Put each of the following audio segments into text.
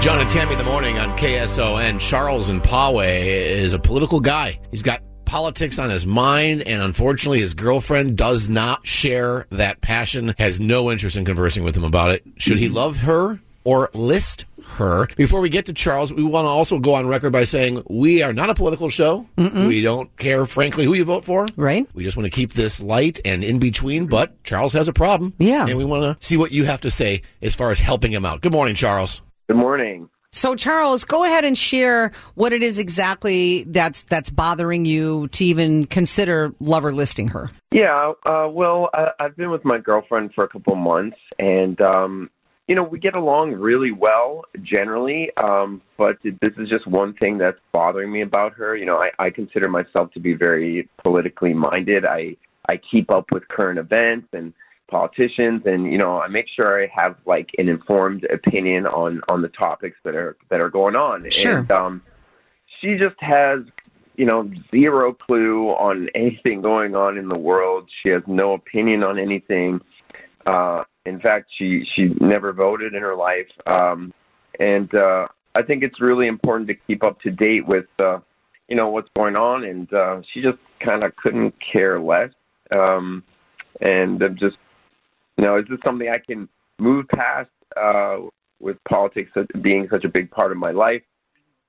John and Tammy in the morning on KSON. Charles in Poway is a political guy. He's got politics on his mind, and unfortunately, his girlfriend does not share that passion, has no interest in conversing with him about it. Should he mm-hmm. love her or list her? Before we get to Charles, we want to also go on record by saying we are not a political show. We don't care, frankly, who you vote for. Right. We just want to keep this light and in between, but Charles has a problem. Yeah. And we want to see what you have to say as far as helping him out. Good morning, Charles. Good morning. So, Charles, go ahead and share what it is exactly that's that's bothering you to even consider lover listing her. Yeah, uh, well, I, I've been with my girlfriend for a couple months, and um, you know we get along really well generally. Um, but this is just one thing that's bothering me about her. You know, I, I consider myself to be very politically minded. I I keep up with current events and politicians, and you know, I make sure I have like an informed opinion on on the topics that are that are going on. Sure. And um, she just has you know, zero clue on anything going on in the world. She has no opinion on anything. Uh, in fact, she she never voted in her life, um, and uh, I think it's really important to keep up to date with, uh, you know, what's going on. And uh, she just kind of couldn't care less. Um, and I'm just, you know, is this something I can move past uh, with politics being such a big part of my life?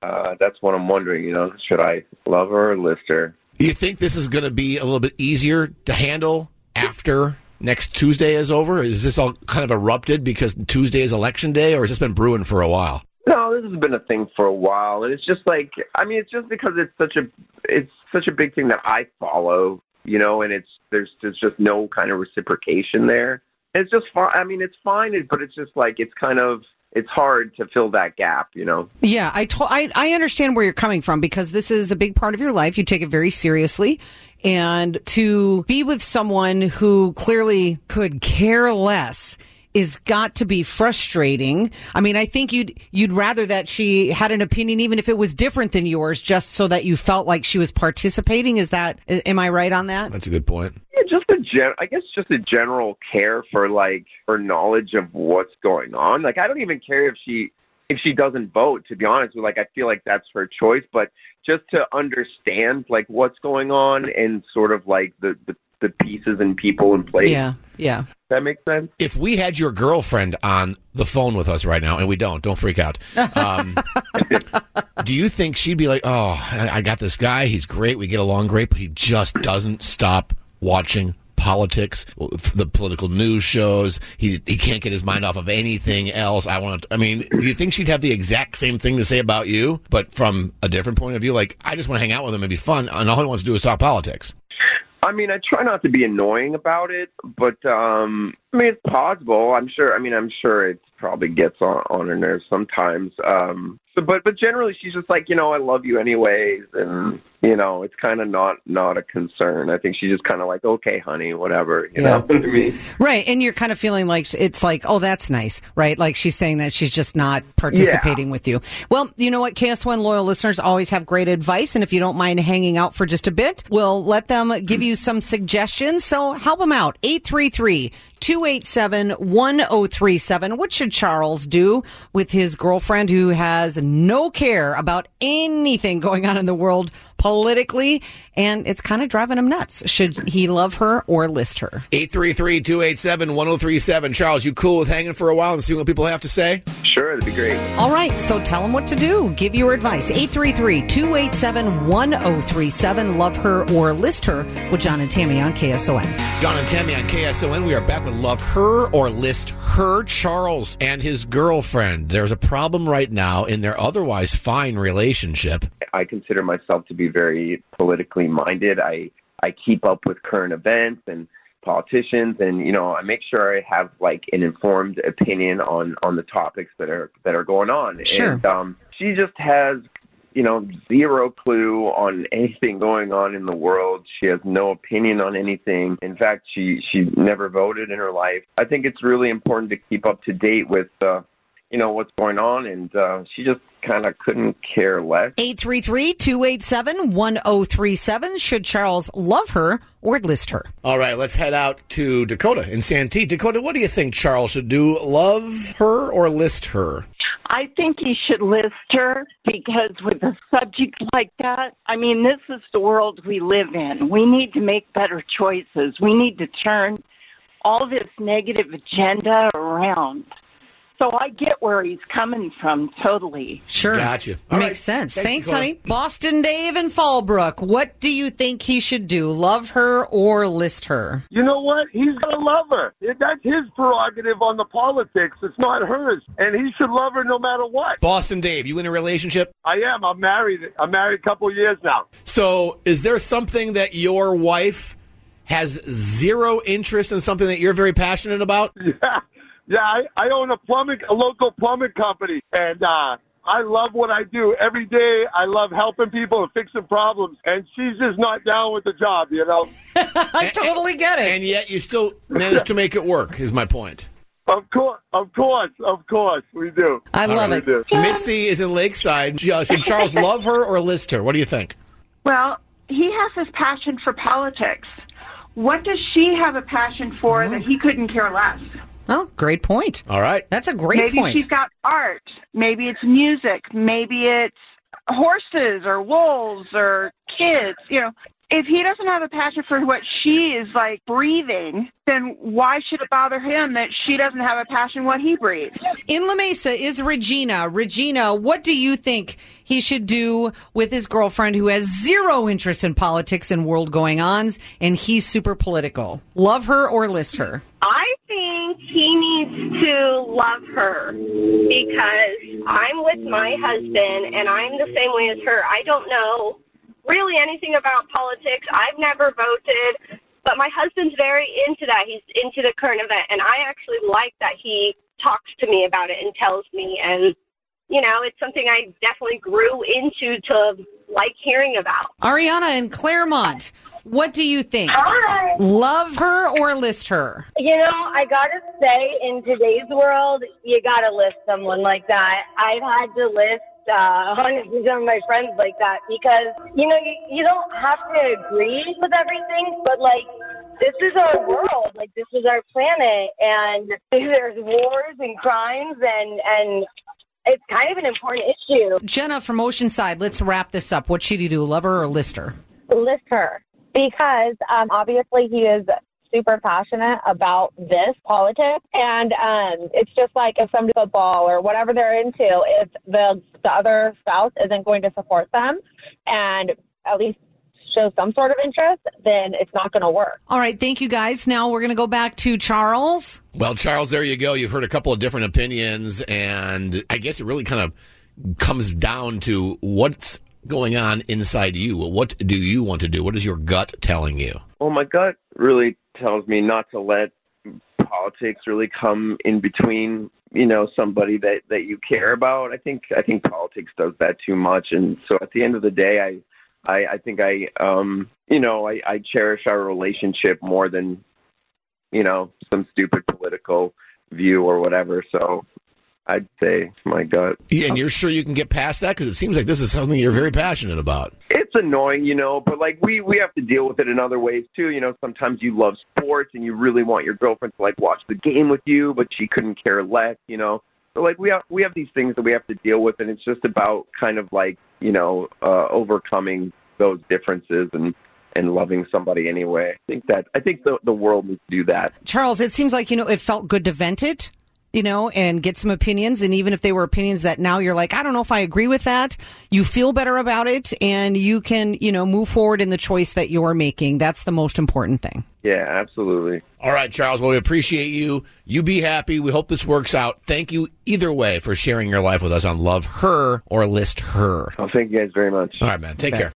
Uh, that's what I'm wondering. You know, should I love her or list her? Do you think this is going to be a little bit easier to handle after next Tuesday is over? Is this all kind of erupted because Tuesday is election day, or has this been brewing for a while? No, this has been a thing for a while, and it's just like I mean, it's just because it's such a it's such a big thing that I follow, you know, and it's there's there's just no kind of reciprocation there. It's just fine. I mean, it's fine, but it's just like it's kind of it's hard to fill that gap, you know. Yeah, I, to- I I understand where you're coming from because this is a big part of your life. You take it very seriously, and to be with someone who clearly could care less is got to be frustrating. I mean, I think you'd you'd rather that she had an opinion, even if it was different than yours, just so that you felt like she was participating. Is that am I right on that? That's a good point. Yeah, just a gen. I guess just a general care for like her knowledge of what's going on. Like I don't even care if she if she doesn't vote. To be honest with, like I feel like that's her choice. But just to understand like what's going on and sort of like the the, the pieces and people in place. Yeah, yeah. That makes sense. If we had your girlfriend on the phone with us right now, and we don't, don't freak out. Um, do you think she'd be like, "Oh, I I got this guy. He's great. We get along great, but he just doesn't stop watching politics, the political news shows. He he can't get his mind off of anything else. I want. I mean, do you think she'd have the exact same thing to say about you, but from a different point of view? Like, I just want to hang out with him and be fun, and all he wants to do is talk politics. I mean, I try not to be annoying about it, but um I mean, it's possible. I'm sure. I mean, I'm sure it probably gets on, on her nerves sometimes. Um, so, but but generally, she's just like, you know, I love you anyways, and you know, it's kind of not not a concern. I think she's just kind of like, okay, honey, whatever. You Yeah. know what I mean? Right. And you're kind of feeling like it's like, oh, that's nice, right? Like she's saying that she's just not participating with you. Well, you know what? KSON loyal listeners always have great advice. And if you don't mind hanging out for just a bit, we'll let them give you some suggestions. So help them out. 833 287 1037. What should Charles do with his girlfriend who has no care about anything going on in the world politically? And it's kind of driving him nuts. Should he love her or list her? 833-287-1037. Charles, you cool with hanging for a while and seeing what people have to say? Sure, that'd be great. All right, so tell them what to do. Give your advice. 833-287-1037. Love her or list her with John and Tammy on KSON. John and Tammy on KSON. We are back with Love Her or List Her. Charles and his girlfriend. There's a problem right now in their otherwise fine relationship. I consider myself to be very politically minded. I I keep up with current events and politicians and you know I make sure I have like an informed opinion on on the topics that are that are going on. Sure. And um she just has you know zero clue on anything going on in the world. She has no opinion on anything. In fact, she she never voted in her life. I think it's really important to keep up to date with uh you know what's going on, and uh, she just kind of couldn't care less. 833-287-1037. Should Charles love her or list her? All right, let's head out to Dakota in Santee. Dakota, what do you think Charles should do? Love her or list her? I think he should list her because with a subject like that, I mean, this is the world we live in. We need to make better choices. We need to turn all this negative agenda around. So I get where he's coming from totally. Sure. Gotcha. All Makes right. sense. Thanks, Thanks, honey. Boston Dave and Fallbrook. What do you think he should do? Love her or list her? You know what? He's gonna love her. That's his prerogative on the politics. It's not hers, and he should love her no matter what. Boston Dave, you in a relationship? I am. I'm married. I'm married a couple of years now. So, is there something that your wife has zero interest in something that you're very passionate about? Yeah, yeah. I, I own a plumbing, a local plumbing company, and uh, I love what I do every day. I love helping people and fixing problems, and she's just not down with the job. You know. I totally get it. And yet you still manage to make it work, is my point. Of course, of course, of course, we do. I love we it. do. Mitzi is in Lakeside. Uh, Should Charles love her or list her? What do you think? Well, he has his passion for politics. What does she have a passion for that he couldn't care less? Oh, great point. All right. That's a great Maybe point. Maybe she's got art. Maybe it's music. Maybe it's horses or wolves or kids. You know, if he doesn't have a passion for what she is like breathing, then why should it bother him that she doesn't have a passion what he breathes? In La Mesa is Regina. Regina, what do you think he should do with his girlfriend who has zero interest in politics and world going ons and he's super political? Love her or list her? Think he needs to love her because I'm with my husband and I'm the same way as her. I don't know really anything about politics. I've never voted, but my husband's very into that. He's into the current event, and I actually like that he talks to me about it and tells me. And you know, it's something I definitely grew into to like hearing about. Ariana in Claremont, what do you think? Hi. Love her or list her? You know, I gotta say, in today's world, you gotta list someone like that. I've had to list uh, hundreds of some of my friends like that because, you know, you, you don't have to agree with everything, but like, this is our world, like this is our planet, and there's wars and crimes, and and it's kind of an important issue. Jenna from Oceanside, let's wrap this up. What should he do? Love her or list her? list her because um, obviously he is super passionate about this politics and um, it's just like if somebody football or whatever they're into if the the other spouse isn't going to support them and at least show some sort of interest then it's not going to work All right, thank you guys. Now we're going to go back to Charles. Well, Charles, there you go. You've heard a couple of different opinions, and I guess it really kind of comes down to what's going on inside you. What do you want to do? What is your gut telling you? Well, my gut really tells me not to let politics really come in between, you know, somebody that that you care about. I think I think politics does that too much, and so at the end of the day, I I, I think I um you know I, I cherish our relationship more than you know some stupid political view or whatever. So I'd say my gut. Yeah, And you're sure you can get past that? Because it seems like this is something you're very passionate about. it's annoying, you know, but like we we have to deal with it in other ways too. You know, sometimes you love sports and you really want your girlfriend to like watch the game with you, but she couldn't care less, you know. Like we have we have these things that we have to deal with, and it's just about kind of like you know uh, overcoming those differences and and loving somebody anyway. I think that I think the the world needs to do that. Charles, it seems like, you know, it felt good to vent it, you know, and get some opinions. And even if they were opinions that now you're like, I don't know if I agree with that, you feel better about it and you can, you know, move forward in the choice that you're making. That's the most important thing. Yeah, absolutely. All right, Charles. Well, we appreciate you. You be happy. We hope this works out. Thank you either way for sharing your life with us on Love Her or List Her. Well, thank you guys very much. All right, man. Take care.